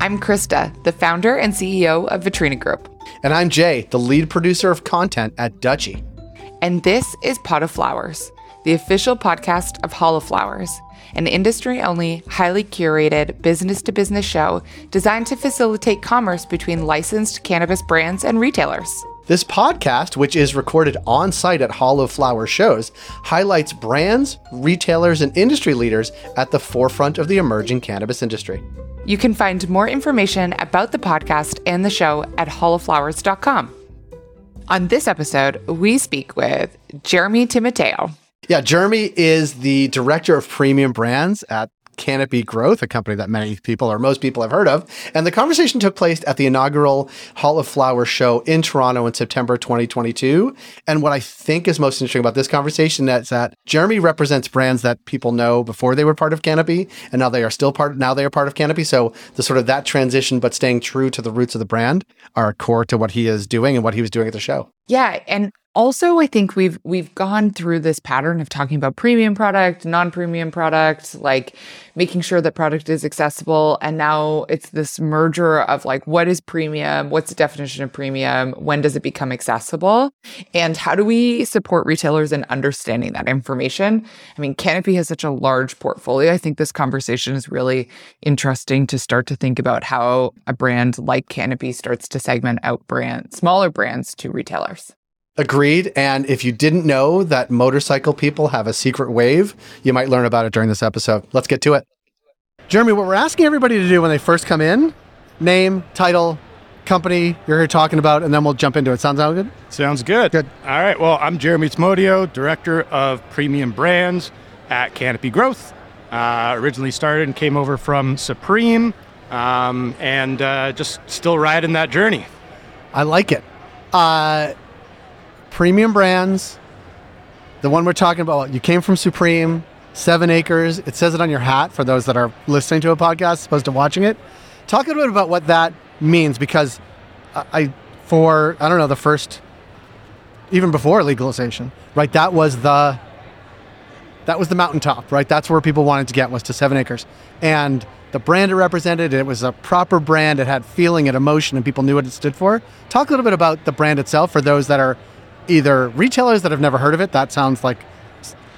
I'm Krista, the founder and CEO of Vitrina Group. And I'm Jay, the lead producer of content at Dutchie. And this is Pot of Flowers, the official podcast of Hall of Flowers, an industry only, highly curated business to business show designed to facilitate commerce between licensed cannabis brands and retailers. This podcast, which is recorded on site at Hall of Flower shows, highlights brands, retailers, and industry leaders at the forefront of the emerging cannabis industry. You can find more information about the podcast and the show at hallofflowers.com. On this episode, we speak with Jeremy Timoteo. Yeah, Jeremy is the director of premium brands at Canopy Growth, a company that many people or most people have heard of. And the conversation took place at the inaugural Hall of Flowers show in Toronto in September 2022. And what I think is most interesting about this conversation is that Jeremy represents brands that people know before they were part of Canopy, and now they are still part. Now they are part of Canopy. So the sort of that transition, but staying true to the roots of the brand, are core to what he is doing and what he was doing at the show. Yeah, and also i think we've we've gone through this pattern of talking about premium product non-premium product like making sure that product is accessible. And now it's this merger of like what is premium? What's the definition of premium? When does it become accessible? And how do we support retailers in understanding that information? I mean canopy has such a large portfolio. I think this conversation is really interesting to start to think about how a brand like canopy starts to segment out brand smaller brands to retailers Agreed. And if you didn't know that motorcycle people have a secret wave, you might learn about it during this episode. Let's get to it. Jeremy, what we're asking everybody to do when they first come in name, title, company you're here talking about, and then we'll jump into it. Sounds all good? Sounds good. Good. All right. Well, I'm Jeremy Timoteo, Director of Premium Brands at Canopy Growth. Uh, originally started and came over from Supreme um, and uh, just still riding that journey. I like it. Uh, premium brands. The one we're talking about, you came from Supreme, Seven Acres. It says it on your hat for those that are listening to a podcast as opposed to watching it. Talk a little bit about what that means because I, for, I don't know, the first, even before legalization, right? That was the, that was the mountaintop, right? That's where people wanted to get was to Seven Acres. And the brand it represented, it was a proper brand. It had feeling and emotion and people knew what it stood for. Talk a little bit about the brand itself for those that are either retailers that have never heard of it. That sounds like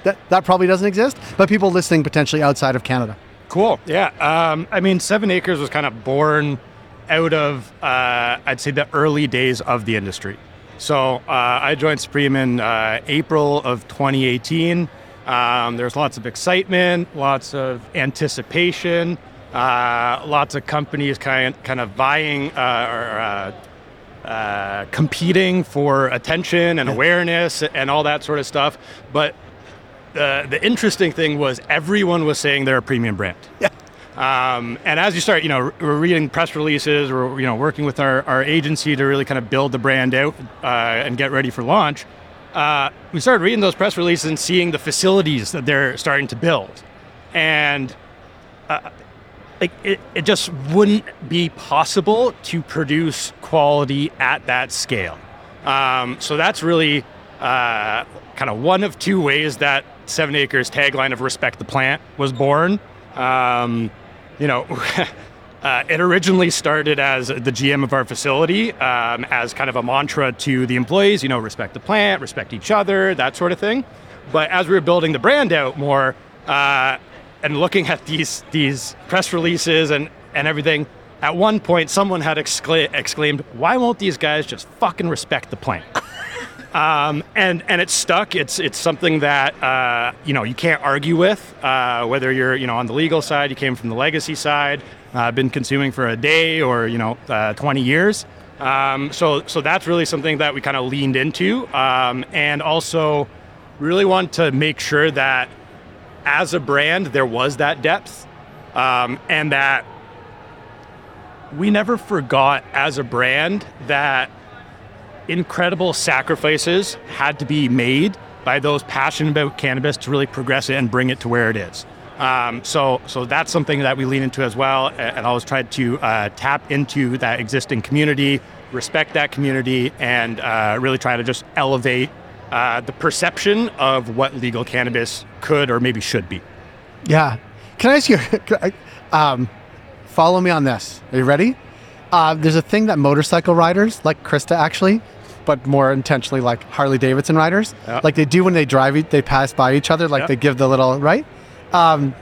that, that probably doesn't exist, but people listening potentially outside of Canada. Cool. Yeah. Um, I mean, Seven Acres was kind of born out of, uh, I'd say, the early days of the industry. So uh, I joined Supreme in uh, April of 2018. Um, there's lots of excitement, lots of anticipation, uh, lots of companies kind kind of vying uh, or uh, uh, competing for attention and awareness and all that sort of stuff. But the the interesting thing was everyone was saying they're a premium brand. Yeah. Um, and as you start, you know, we're reading press releases, we're you know working with our, our agency to really kind of build the brand out uh, and get ready for launch. Uh, we started reading those press releases and seeing the facilities that they're starting to build, and uh, like it, it just wouldn't be possible to produce quality at that scale. Um, so that's really uh, kind of one of two ways that Seven Acres tagline of "Respect the Plant" was born. Um, you know. Uh, it originally started as the GM of our facility, um, as kind of a mantra to the employees, you know, respect the plant, respect each other, that sort of thing. But as we were building the brand out more, uh, and looking at these these press releases and and everything, at one point someone had excla- exclaimed, "Why won't these guys just fucking respect the plant?" um, and and it stuck. It's it's something that uh, you know you can't argue with. Uh, whether you're you know on the legal side, you came from the legacy side, uh, been consuming for a day or you know uh, 20 years. Um, so so that's really something that we kind of leaned into, um, and also really want to make sure that as a brand, there was that depth, um, and that we never forgot as a brand that incredible sacrifices had to be made by those passionate about cannabis to really progress it and bring it to where it is. Um, so, so that's something that we lean into as well, and always try to uh, tap into that existing community, respect that community, and uh, really try to just elevate uh, the perception of what legal cannabis could or maybe should be. Yeah. Can I ask you? I, um, follow me on this. Are you ready? Uh, there's a thing that motorcycle riders, like Krista actually, but more intentionally like Harley Davidson riders, Yeah. like they do when they drive, they pass by each other, like Yeah. they give the little, right? Um,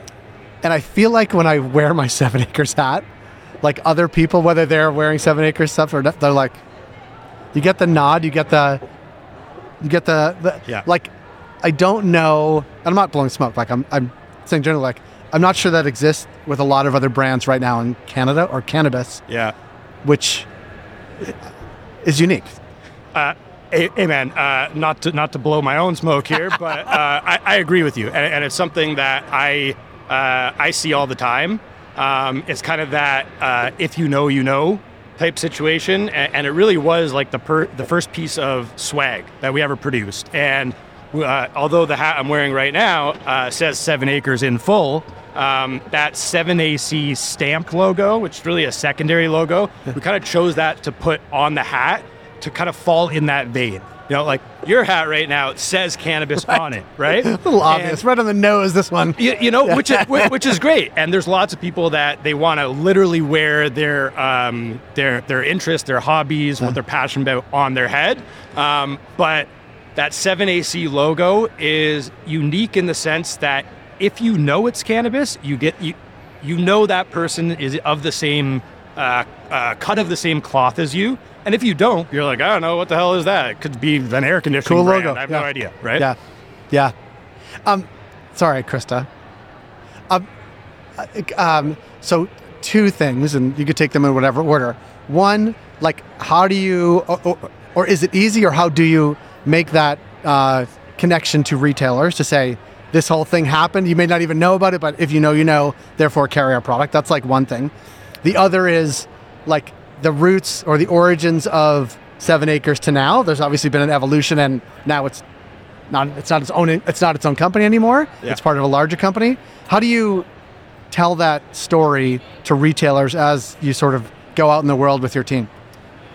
and I feel like when I wear my Seven Acres hat, like other people, whether they're wearing Seven Acres stuff or not, they're like, you get the nod, you get the, you get the, the Yeah. like, I don't know, and I'm not blowing smoke, like I'm, I'm saying generally, like, I'm not sure that exists with a lot of other brands right now in Canada or cannabis, Yeah. which is unique. Uh, hey, uh, not to not to blow my own smoke here, but uh, I, I agree with you, and, and it's something that I uh, I see all the time. Um, it's kind of that uh, if you know, you know type situation, and, it really was like the per, the first piece of swag that we ever produced. And uh, although the hat I'm wearing right now uh, says Seven Acres in full. Um, that 7AC stamp logo, which is really a secondary logo, we kind of chose that to put on the hat to kind of fall in that vein. You know, like your hat right now says cannabis on it, right? A little obvious, right on the nose. This one. You, you know, which is which is great, and there's lots of people that they want to literally wear their um, their their interests, their hobbies, what they're passionate about on their head. Um, but that 7AC logo is unique in the sense that if you know it's cannabis, you get you you know that person is of the same uh, uh, cut of the same cloth as you. And if you don't, you're like, I don't know what the hell is that. It could be an air conditioning Cool brand. logo. I have Yeah. no idea, right? Yeah, yeah. Um, sorry, Krista. Um, um, so two things, and you could take them in whatever order. One, like, how do you, or, or, or is it easy, or how do you make that uh, connection to retailers to say this whole thing happened? You may not even know about it, but if you know, you know. Therefore, carry our product. That's like one thing. The other is like the roots or the origins of Seven Acres to now. There's obviously been an evolution, and now it's not it's not its own it's not its own company anymore. Yeah. It's part of a larger company. How do you tell that story to retailers as you sort of go out in the world with your team?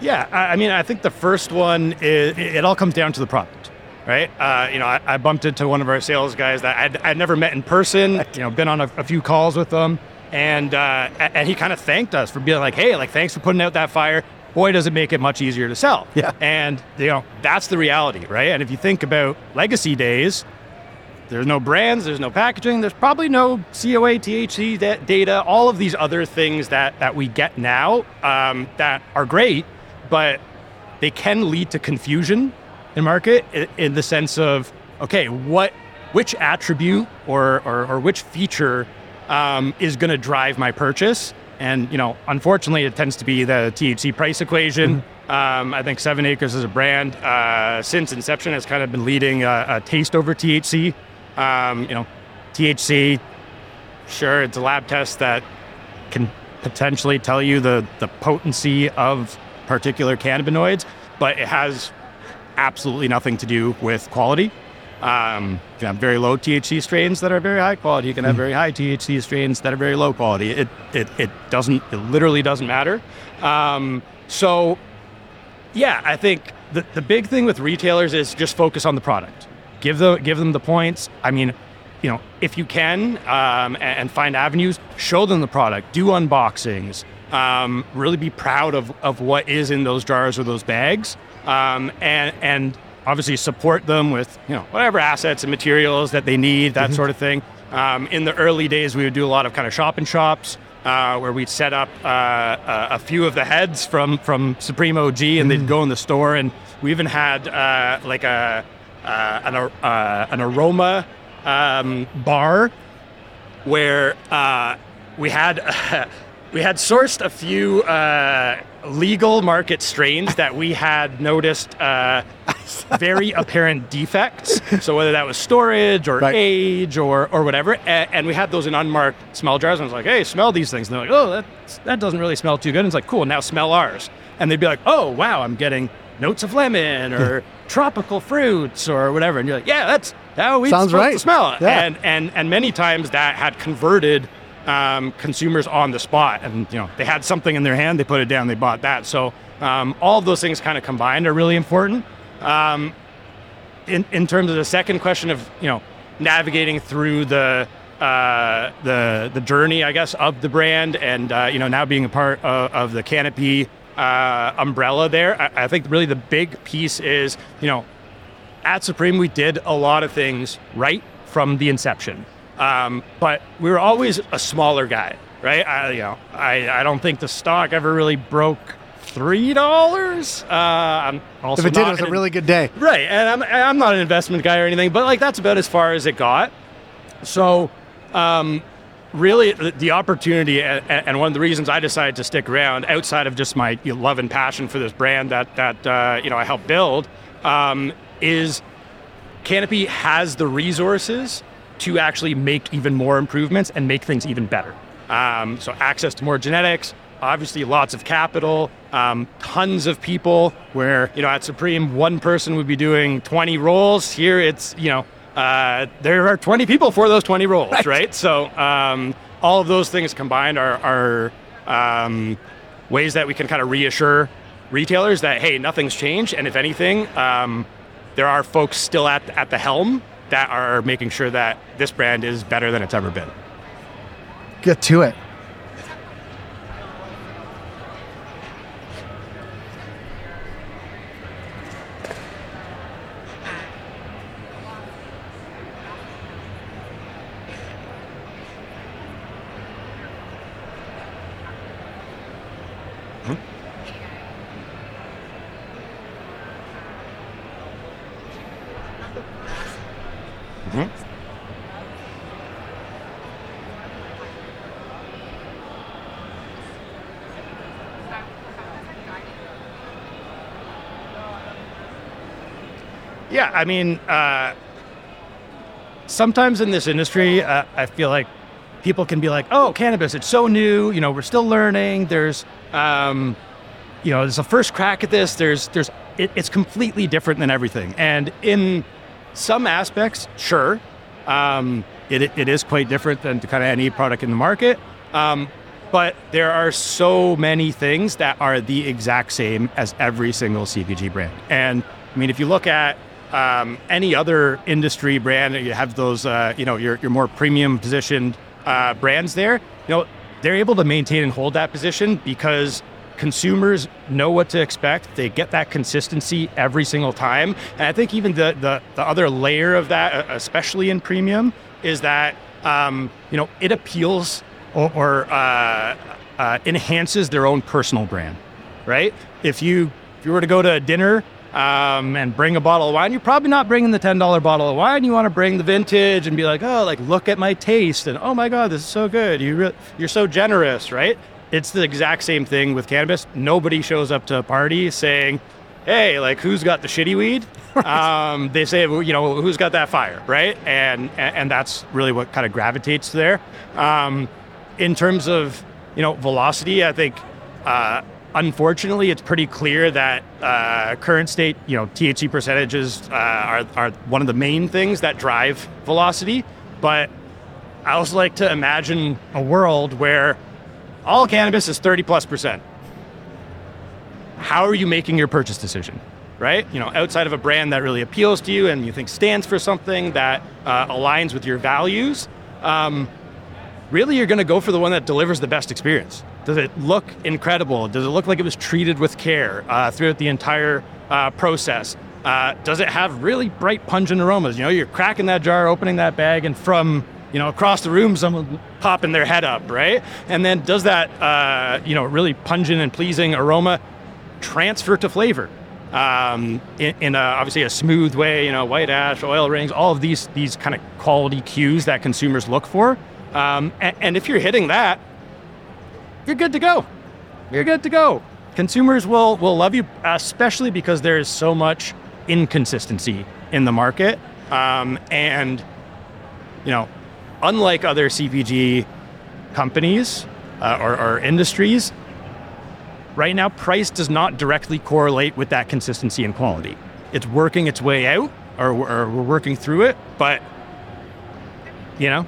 Yeah, I I mean, I think the first one is it it all comes down to the product, right? Uh, you know, I, I bumped into one of our sales guys that I'd, I'd never met in person. You know, been on a, a few calls with them, and uh, and he kind of thanked us for being like, hey, like thanks for putting out that fire. Boy, does it make it much easier to sell. Yeah. and you know that's the reality, right? And if you think about legacy days, there's no brands, there's no packaging, there's probably no COA, THC da- data, all of these other things that, that we get now um, that are great, but they can lead to confusion in market in, in the sense of, okay, what, which attribute or, or, or which feature um, is going to drive my purchase? And, you know, unfortunately, it tends to be the THC price equation. Um, I think Seven Acres as a brand, uh, since inception, has kind of been leading a, a taste over THC. Um, you know, THC, sure, it's a lab test that can potentially tell you the, the potency of particular cannabinoids, but it has absolutely nothing to do with quality. Um, you can have very low THC strains that are very high quality. You can have very high THC strains that are very low quality. It, it, it doesn't, it literally doesn't matter. Um, so yeah, I think the, the big thing with retailers is just focus on the product. Give the give them the points. I mean, you know, if you can um, and, and find avenues, show them the product. Do unboxings. Um, really be proud of, of what is in those jars or those bags, um, and and obviously support them with you know whatever assets and materials that they need, that sort of thing. Um, in the early days, we would do a lot of kind of shop and shops uh, where we'd set up uh, a, a few of the heads from from Supreme OG, and they'd go in the store, and we even had uh, like a uh, an, uh, an aroma um, bar where uh, we had we had sourced a few uh, legal market strains that we had noticed uh, very apparent defects. So whether that was storage or Right. age or or whatever, and, and we had those in unmarked smell jars. And I was like, "Hey, smell these things." And they're like, "Oh, that that doesn't really smell too good." And it's like, "Cool, now smell ours." And they'd be like, "Oh, wow, I'm getting notes of lemon or tropical fruits or whatever." And you're like, "Yeah, that's how we Sounds right. smell it." Yeah. And and and many times that had converted um, consumers on the spot, and you know they had something in their hand, they put it down, they bought that. So um, all of those things kind of combined are really important. Um, in in terms of the second question of you know navigating through the uh, the the journey, I guess, of the brand, and uh, you know now being a part of, of the Canopy uh, umbrella there, I, I, think really the big piece is you know at Supreme we did a lot of things right from the inception, um, but we were always a smaller guy, right? I, you know, I, I don't think the stock ever really broke three dollars. Uh, I'm also if it did, it was a really good day, right? And I'm I'm not an investment guy or anything, but like that's about as far as it got. So, um, really, the opportunity and one of the reasons I decided to stick around, outside of just my love and passion for this brand that that uh, you know I helped build, um, is Canopy has the resources to actually make even more improvements and make things even better. Um, so access to more genetics, obviously lots of capital, um, tons of people. Where you know at Supreme, one person would be doing 20 roles. Here, it's you know uh, there are 20 people for those 20 roles, right? right? So um, all of those things combined are, are um, ways that we can kind of reassure retailers that hey, nothing's changed, and if anything, um, there are folks still at at the helm that are making sure that this brand is better than it's ever been. Get to it. Yeah, I mean, uh, sometimes in this industry, uh, I feel like people can be like, "Oh, cannabis, it's so new. You know, we're still learning. There's, um, you know, there's a first crack at this. There's, there's, it, it's completely different than everything. And in some aspects, sure, um, it, it is quite different than kind of any product in the market. Um, but there are so many things that are the exact same as every single CPG brand. And I mean, if you look at um, any other industry brand, you have those, uh, you know, your, your more premium positioned uh, brands there, you know, they're able to maintain and hold that position because consumers know what to expect. They get that consistency every single time. And I think even the, the, the other layer of that, especially in premium, is that, um, you know, it appeals or, or uh, uh, enhances their own personal brand, right? If you, if you were to go to a dinner um, and bring a bottle of wine, you're probably not bringing the $10 bottle of wine. You want to bring the vintage and be like, oh, like, look at my taste. And oh my God, this is so good. You re- you're so generous, right? It's the exact same thing with cannabis. Nobody shows up to a party saying, hey, like, who's got the shitty weed? um, they say, you know, who's got that fire, right? And, and that's really what kind of gravitates there. Um, in terms of, you know, velocity, I think, uh, unfortunately, it's pretty clear that uh, current state, you know, THC percentages uh, are, are one of the main things that drive velocity. But I also like to imagine a world where all cannabis is 30 plus percent. How are you making your purchase decision? Right? You know, outside of a brand that really appeals to you and you think stands for something that uh, aligns with your values, um, really you're going to go for the one that delivers the best experience. Does it look incredible? Does it look like it was treated with care uh, throughout the entire uh, process? Uh, does it have really bright, pungent aromas? You know, you're cracking that jar, opening that bag, and from you know across the room, someone popping their head up, right? And then does that uh, you know really pungent and pleasing aroma transfer to flavor? Um, in, in a, obviously a smooth way, you know, white ash, oil rings, all of these these kind of quality cues that consumers look for. Um, and, and if you're hitting that, you're good to go. You're good to go. Consumers will will love you, especially because there is so much inconsistency in the market. Um, and you know, unlike other CPG companies uh, or, or industries, right now price does not directly correlate with that consistency and quality. It's working its way out, or, or we're working through it, but you know.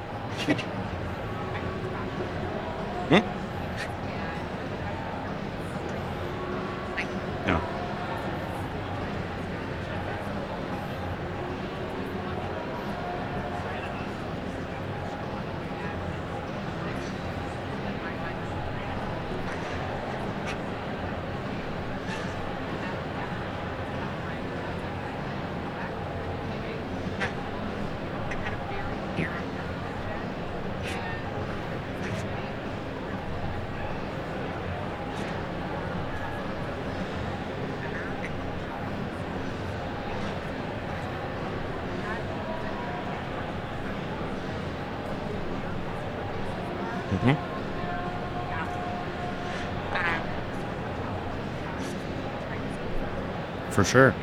For sure.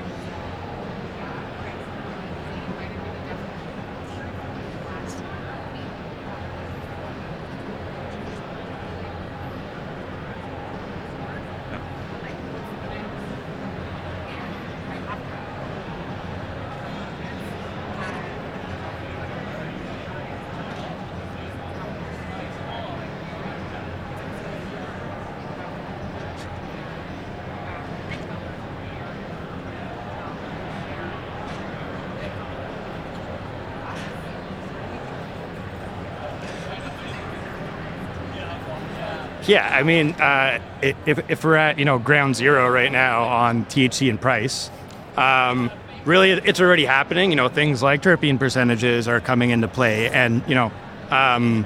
Yeah, I mean, uh, if, if we're at you know ground zero right now on THC and price, um, really it's already happening. You know, things like terpene percentages are coming into play, and you know, um,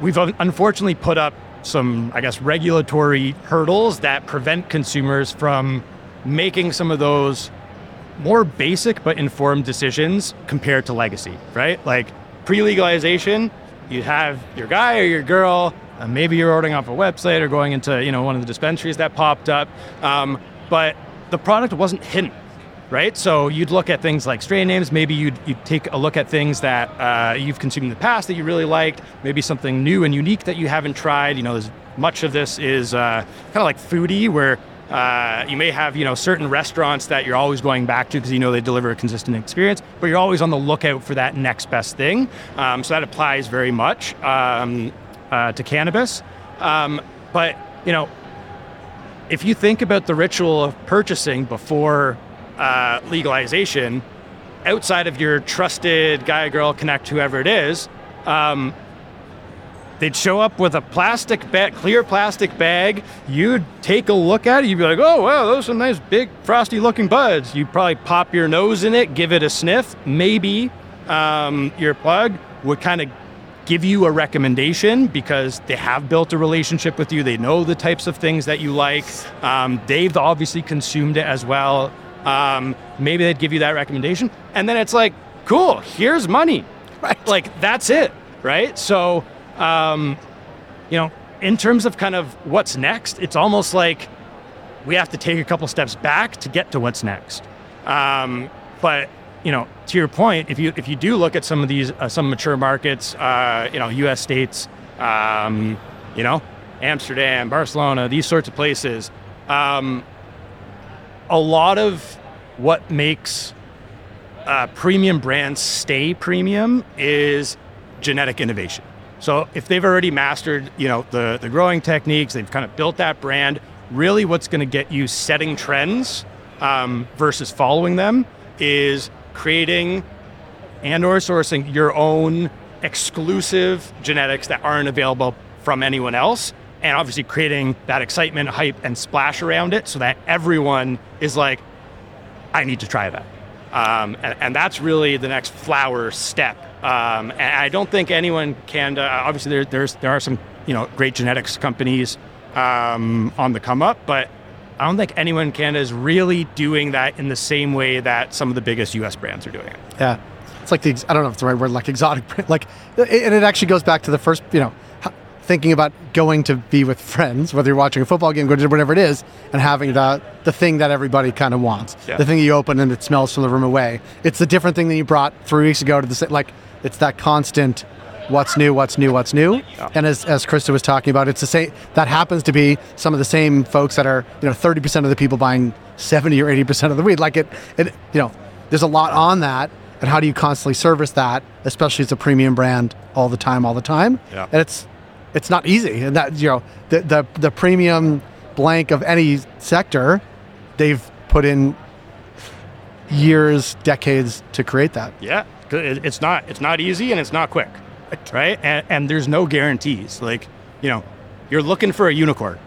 we've unfortunately put up some, I guess, regulatory hurdles that prevent consumers from making some of those more basic but informed decisions compared to legacy, right? Like pre-legalization, you have your guy or your girl uh, maybe you're ordering off a website or going into you know one of the dispensaries that popped up, um, but the product wasn't hidden, right? So you'd look at things like strain names. Maybe you'd, you'd take a look at things that uh, you've consumed in the past that you really liked. Maybe something new and unique that you haven't tried. You know, there's much of this is uh, kind of like foodie, where uh, you may have you know certain restaurants that you're always going back to because you know they deliver a consistent experience, but you're always on the lookout for that next best thing. Um, so that applies very much. Um, uh, to cannabis. Um, but you know, if you think about the ritual of purchasing before uh, legalization, outside of your trusted guy, girl, connect, whoever it is, um, they'd show up with a plastic bag, clear plastic bag. You'd take a look at it. You'd be like, "Oh wow, those are nice, big, frosty-looking buds." You'd probably pop your nose in it, give it a sniff. Maybe um, your plug would kind of give you a recommendation because they have built a relationship with you. They know the types of things that you like. Um, they've obviously consumed it as well. Um, maybe they'd give you that recommendation. And then it's like, cool, here's money. Right. Like, that's it. Right. So, um, you know, in terms of kind of what's next, it's almost like we have to take a couple steps back to get to what's next. Um, but you know, to your point, if you if you do look at some of these uh, some mature markets, uh, you know, U.S. states, um, you know, Amsterdam, Barcelona, these sorts of places, um, a lot of what makes uh, premium brands stay premium is genetic innovation. So if they've already mastered, you know, the the growing techniques, they've kind of built that brand. Really, what's going to get you setting trends um, versus following them is creating and or sourcing your own exclusive genetics that aren't available from anyone else and obviously creating that excitement hype and splash around it so that everyone is like i need to try that. Um, and, and, that's really the next flower step. Um, and i don't think anyone can uh, obviously there, there's there are some you know great genetics companies um, on the come up but I don't think anyone in Canada is really doing that in the same way that some of the biggest U.S. brands are doing it. Yeah, it's like the I don't know if it's the right word, like exotic, like, and it actually goes back to the first, you know, thinking about going to be with friends, whether you're watching a football game, going to whatever it is, and having the the thing that everybody kind of wants, yeah. the thing you open and it smells from the room away. It's the different thing that you brought three weeks ago to the same like. It's that constant what's new, what's new, what's new. Yeah. And as, as Krista was talking about, it's the same, that happens to be some of the same folks that are, you know, 30% of the people buying 70 or 80% of the weed. Like it, it, you know, there's a lot on that. And how do you constantly service that, especially as a premium brand all the time, all the time? Yeah. And it's, it's not easy. And that, you know, the, the, the premium blank of any sector, they've put in years, decades to create that. Yeah, it's not it's not easy and it's not quick right? And, and there's no guarantees. Like, you know, you're looking for a unicorn,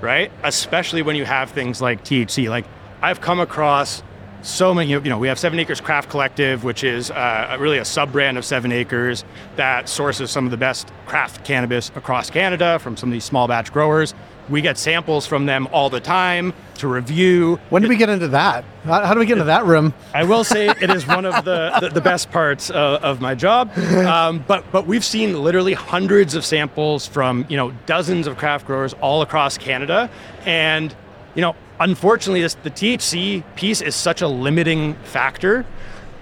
right? Especially when you have things like THC. Like, I've come across so many, you know, we have Seven Acres Craft Collective, which is uh, really a sub brand of Seven Acres that sources some of the best craft cannabis across Canada from some of these small batch growers. We get samples from them all the time to review. When did we get into that? How, do we get into that room? I will say it is one of the, the, the, best parts of, of my job. Um, but but we've seen literally hundreds of samples from you know dozens of craft growers all across Canada, and you know unfortunately, this, the THC piece is such a limiting factor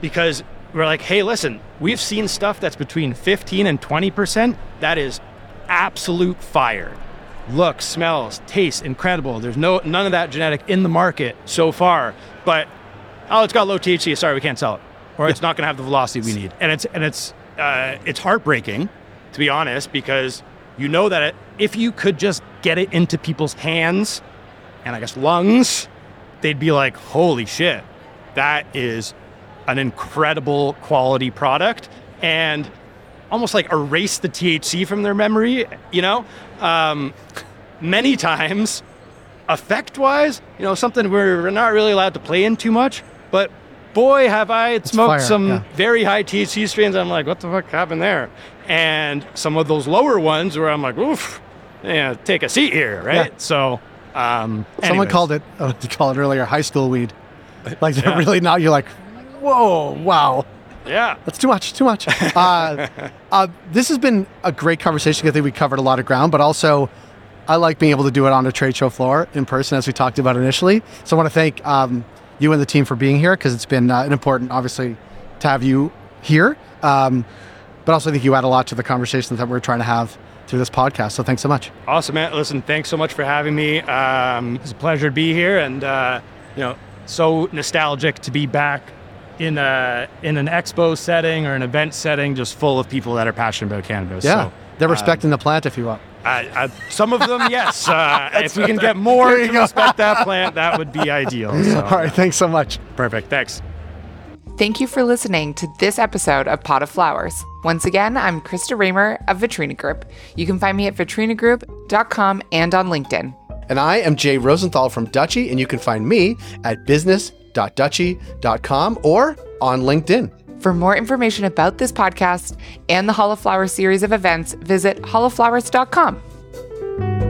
because we're like, hey, listen, we've seen stuff that's between 15 and 20%. That is absolute fire. Looks, smells, tastes incredible. There's no none of that genetic in the market so far. But oh, it's got low THC. Sorry, we can't sell it, or it's not going to have the velocity we need. And it's and it's uh, it's heartbreaking, to be honest, because you know that it, if you could just get it into people's hands and I guess lungs, they'd be like, holy shit, that is an incredible quality product. And almost like erase the THC from their memory, you know? Um, many times, effect wise, you know, something we're not really allowed to play in too much, but boy, have I smoked fire, some yeah. very high THC strains. I'm like, what the fuck happened there? And some of those lower ones where I'm like, oof, yeah, take a seat here, right? Yeah. So, um, Someone called it, uh, they called it earlier, high school weed. Like, Yeah. really now you're like, whoa, wow. Yeah. That's too much, too much. Uh, uh, this has been a great conversation. I think we covered a lot of ground, but also I like being able to do it on a trade show floor in person, as we talked about initially. So I want to thank um, you and the team for being here because it's been uh, an important, obviously, to have you here. Um, but also, I think you add a lot to the conversation that we're trying to have through this podcast. So thanks so much. Awesome, man. Listen, thanks so much for having me. Um, it's a pleasure to be here, and uh, you know, so nostalgic to be back in a in an expo setting or an event setting, just full of people that are passionate about cannabis. Yeah, So, they're respecting the plant, if you will. I, I, some of them, yes. Uh, if we can get more you to go. respect that plant, that would be ideal. So, All right, thanks so much. perfect. Thanks. Thank you for listening to this episode of Pot of Flowers. Once again, I'm Krista Raymer of Vitrina Group. You can find me at vitrinagroup.com and on LinkedIn. And I am Jay Rosenthal from Dutchie, and you can find me at business.dutchie.com or on LinkedIn. For more information about this podcast and the Hall of Flowers series of events, visit hallofflowers.com.